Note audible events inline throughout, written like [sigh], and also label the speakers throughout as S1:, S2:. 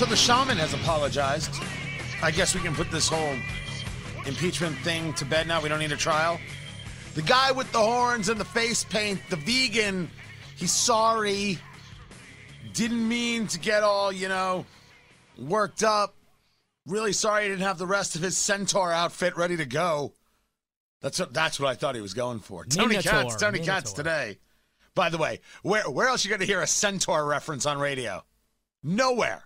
S1: So the shaman has apologized. I guess we can put this whole impeachment thing to bed now. We don't need a trial. The guy with the horns and the face paint, the vegan, he's sorry. Didn't mean to get all, you know, worked up. Really sorry he didn't have the rest of his centaur outfit ready to go. That's what that's what I thought he was going for. Tony
S2: Minotaur,
S1: Katz, Tony Katz today. By the way, where where else you going to hear a centaur reference on radio? Nowhere.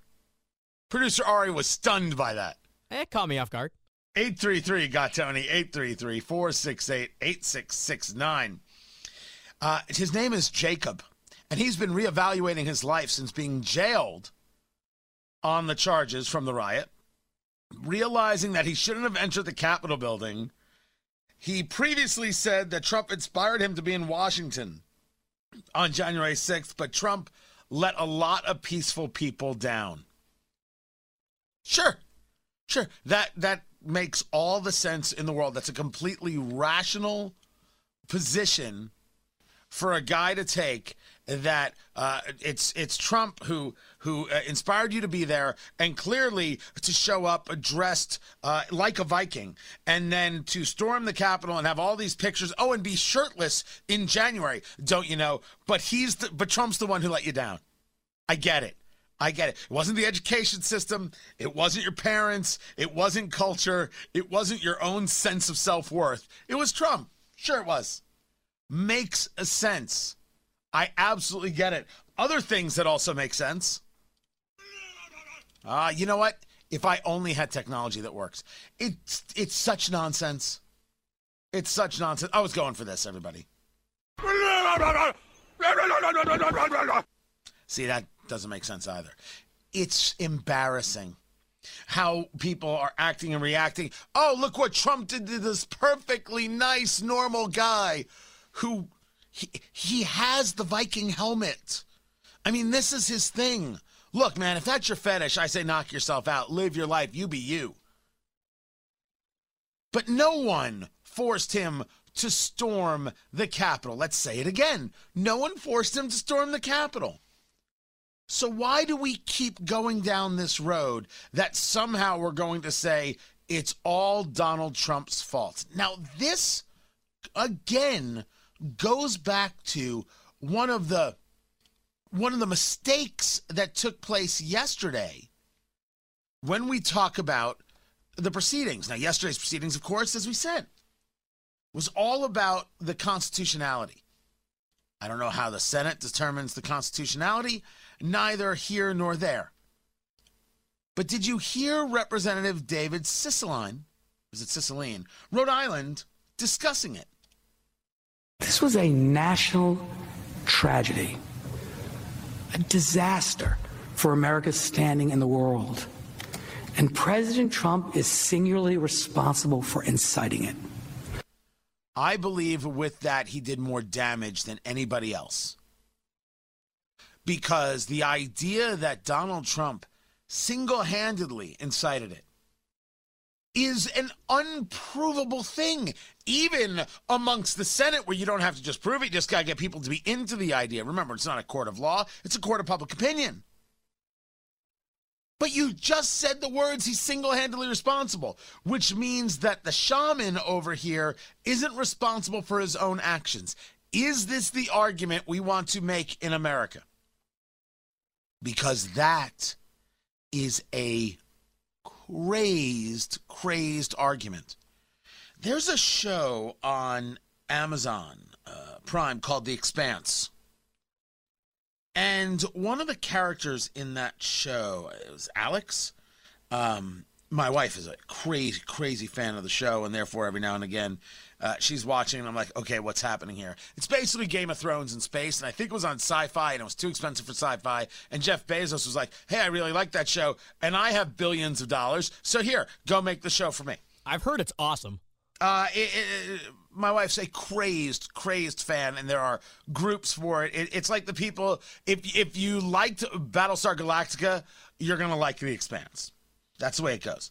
S1: Producer Ari was stunned by that.
S2: It caught me off guard.
S1: 833 got Tony 833 468 8669. Uh, his name is Jacob, and he's been reevaluating his life since being jailed on the charges from the riot, realizing that he shouldn't have entered the Capitol building. He previously said that Trump inspired him to be in Washington on January 6th, but Trump let a lot of peaceful people down. Sure. Sure. That that makes all the sense in the world. That's a completely rational position for a guy to take that uh, it's it's Trump who who uh, inspired you to be there and clearly to show up dressed uh, like a Viking and then to storm the Capitol and have all these pictures. Oh, and be shirtless in January, don't you know? But he's the, but Trump's the one who let you down. I get it. I get it. It wasn't the education system. It wasn't your parents. It wasn't culture. It wasn't your own sense of self worth. It was Trump. Sure, it was. Makes a sense. I absolutely get it. Other things that also make sense. Ah, you know what? If I only had technology that works, it's it's such nonsense. It's such nonsense. I was going for this, everybody. See, that doesn't make sense either. It's embarrassing how people are acting and reacting. Oh, look what Trump did to this perfectly nice, normal guy who he, he has the Viking helmet. I mean, this is his thing. Look, man, if that's your fetish, I say knock yourself out. Live your life. You be you. But no one forced him to storm the Capitol. Let's say it again. No one forced him to storm the Capitol. So why do we keep going down this road that somehow we're going to say it's all Donald Trump's fault? Now, this again goes back to one of the one of the mistakes that took place yesterday when we talk about the proceedings. Now, yesterday's proceedings, of course, as we said, was all about the constitutionality. I don't know how the Senate determines the constitutionality, neither here nor there. But did you hear Representative David Cicilline, is it Cicilline, Rhode Island, discussing it?
S3: This was a national tragedy, a disaster for America's standing in the world. And President Trump is singularly responsible for inciting it.
S1: I believe with that he did more damage than anybody else. Because the idea that Donald Trump single handedly incited it is an unprovable thing, even amongst the Senate, where you don't have to just prove it, you just got to get people to be into the idea. Remember, it's not a court of law, it's a court of public opinion. But you just said the words he's single handedly responsible, which means that the shaman over here isn't responsible for his own actions. Is this the argument we want to make in America? Because that is a crazed, crazed argument. There's a show on Amazon uh, Prime called The Expanse. And one of the characters in that show it was Alex. Um, my wife is a crazy, crazy fan of the show, and therefore every now and again uh, she's watching, and I'm like, okay, what's happening here? It's basically Game of Thrones in space, and I think it was on Sci-Fi, and it was too expensive for Sci-Fi. And Jeff Bezos was like, hey, I really like that show, and I have billions of dollars, so here, go make the show for me.
S2: I've heard it's awesome.
S1: Uh, it, it, my wife's a crazed, crazed fan, and there are groups for it. it. It's like the people. If if you liked Battlestar Galactica, you're gonna like The Expanse. That's the way it goes.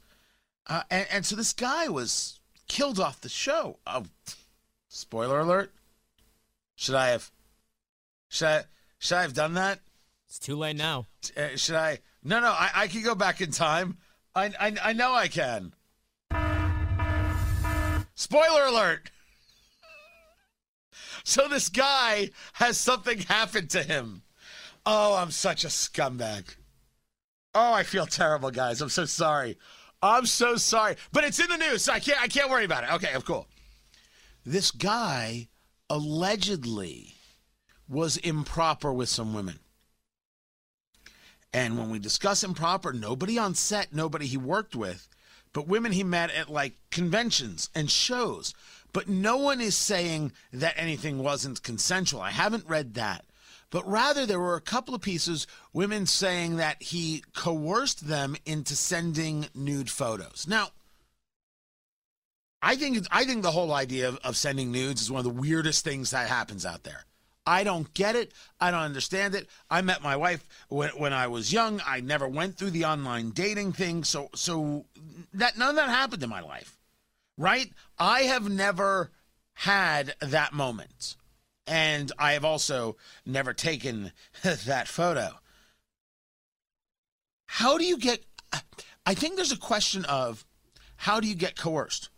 S1: Uh, and, and so this guy was killed off the show. Oh, spoiler alert! Should I have? Should I? Should I have done that?
S2: It's too late now.
S1: Uh, should I? No, no, I, I can go back in time. I, I, I know I can. Spoiler alert. So this guy has something happened to him. Oh, I'm such a scumbag. Oh, I feel terrible, guys. I'm so sorry. I'm so sorry. But it's in the news, so I can't I can't worry about it. Okay, I'm cool. This guy allegedly was improper with some women. And when we discuss improper, nobody on set, nobody he worked with, but women he met at like conventions and shows. But no one is saying that anything wasn't consensual. I haven't read that. But rather, there were a couple of pieces, women saying that he coerced them into sending nude photos. Now, I think I think the whole idea of, of sending nudes is one of the weirdest things that happens out there. I don't get it. I don't understand it. I met my wife when, when I was young. I never went through the online dating thing, so so that none of that happened in my life right? I have never had that moment. And I have also never taken [laughs] that photo. How do you get. I think there's a question of how do you get coerced?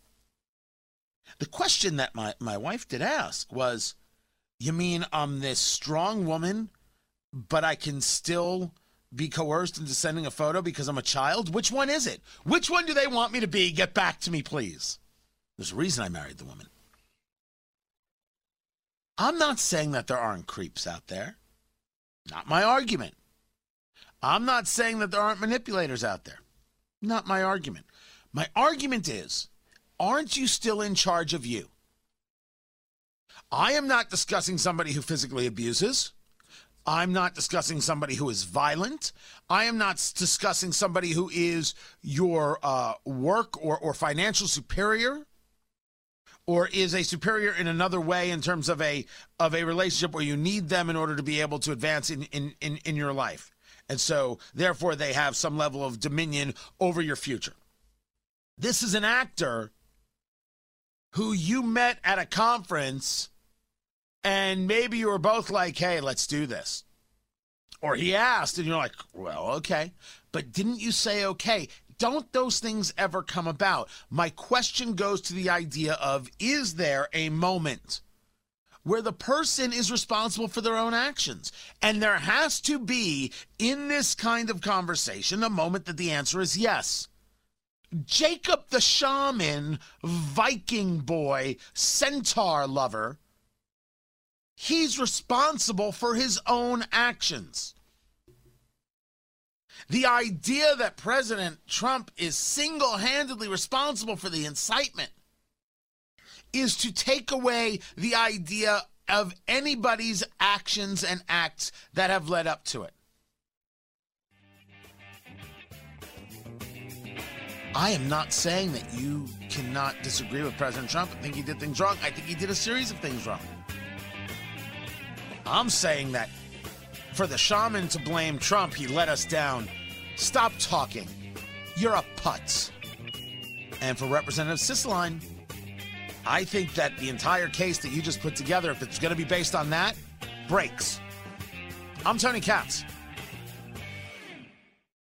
S1: The question that my, my wife did ask was You mean I'm this strong woman, but I can still be coerced into sending a photo because I'm a child? Which one is it? Which one do they want me to be? Get back to me, please. There's a reason I married the woman. I'm not saying that there aren't creeps out there. Not my argument. I'm not saying that there aren't manipulators out there. Not my argument. My argument is aren't you still in charge of you? I am not discussing somebody who physically abuses. I'm not discussing somebody who is violent. I am not discussing somebody who is your uh, work or, or financial superior or is a superior in another way in terms of a of a relationship where you need them in order to be able to advance in in in, in your life. And so therefore they have some level of dominion over your future. This is an actor who you met at a conference and maybe you were both like hey let's do this. Or he asked and you're like well okay. But didn't you say okay don't those things ever come about? My question goes to the idea of is there a moment where the person is responsible for their own actions? And there has to be, in this kind of conversation, a moment that the answer is yes. Jacob the shaman, Viking boy, centaur lover, he's responsible for his own actions. The idea that President Trump is single handedly responsible for the incitement is to take away the idea of anybody's actions and acts that have led up to it. I am not saying that you cannot disagree with President Trump and think he did things wrong. I think he did a series of things wrong. I'm saying that for the shaman to blame Trump, he let us down. Stop talking. You're a putz. And for Representative Cicilline, I think that the entire case that you just put together, if it's going to be based on that, breaks. I'm Tony Katz.